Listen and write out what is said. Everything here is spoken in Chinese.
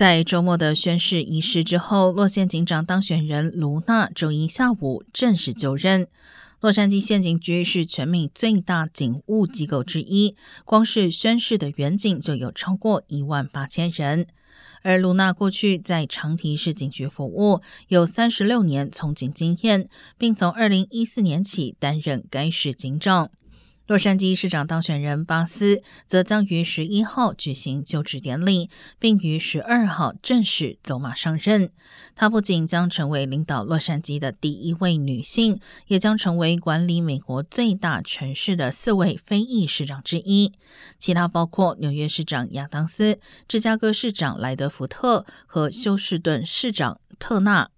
在周末的宣誓仪式之后，洛县警长当选人卢娜周一下午正式就任。洛杉矶县警局是全美最大警务机构之一，光是宣誓的员警就有超过一万八千人。而卢娜过去在长堤市警局服务，有三十六年从警经验，并从二零一四年起担任该市警长。洛杉矶市长当选人巴斯则将于十一号举行就职典礼，并于十二号正式走马上任。她不仅将成为领导洛杉矶的第一位女性，也将成为管理美国最大城市的四位非裔市长之一。其他包括纽约市长亚当斯、芝加哥市长莱德福特和休斯顿市长特纳。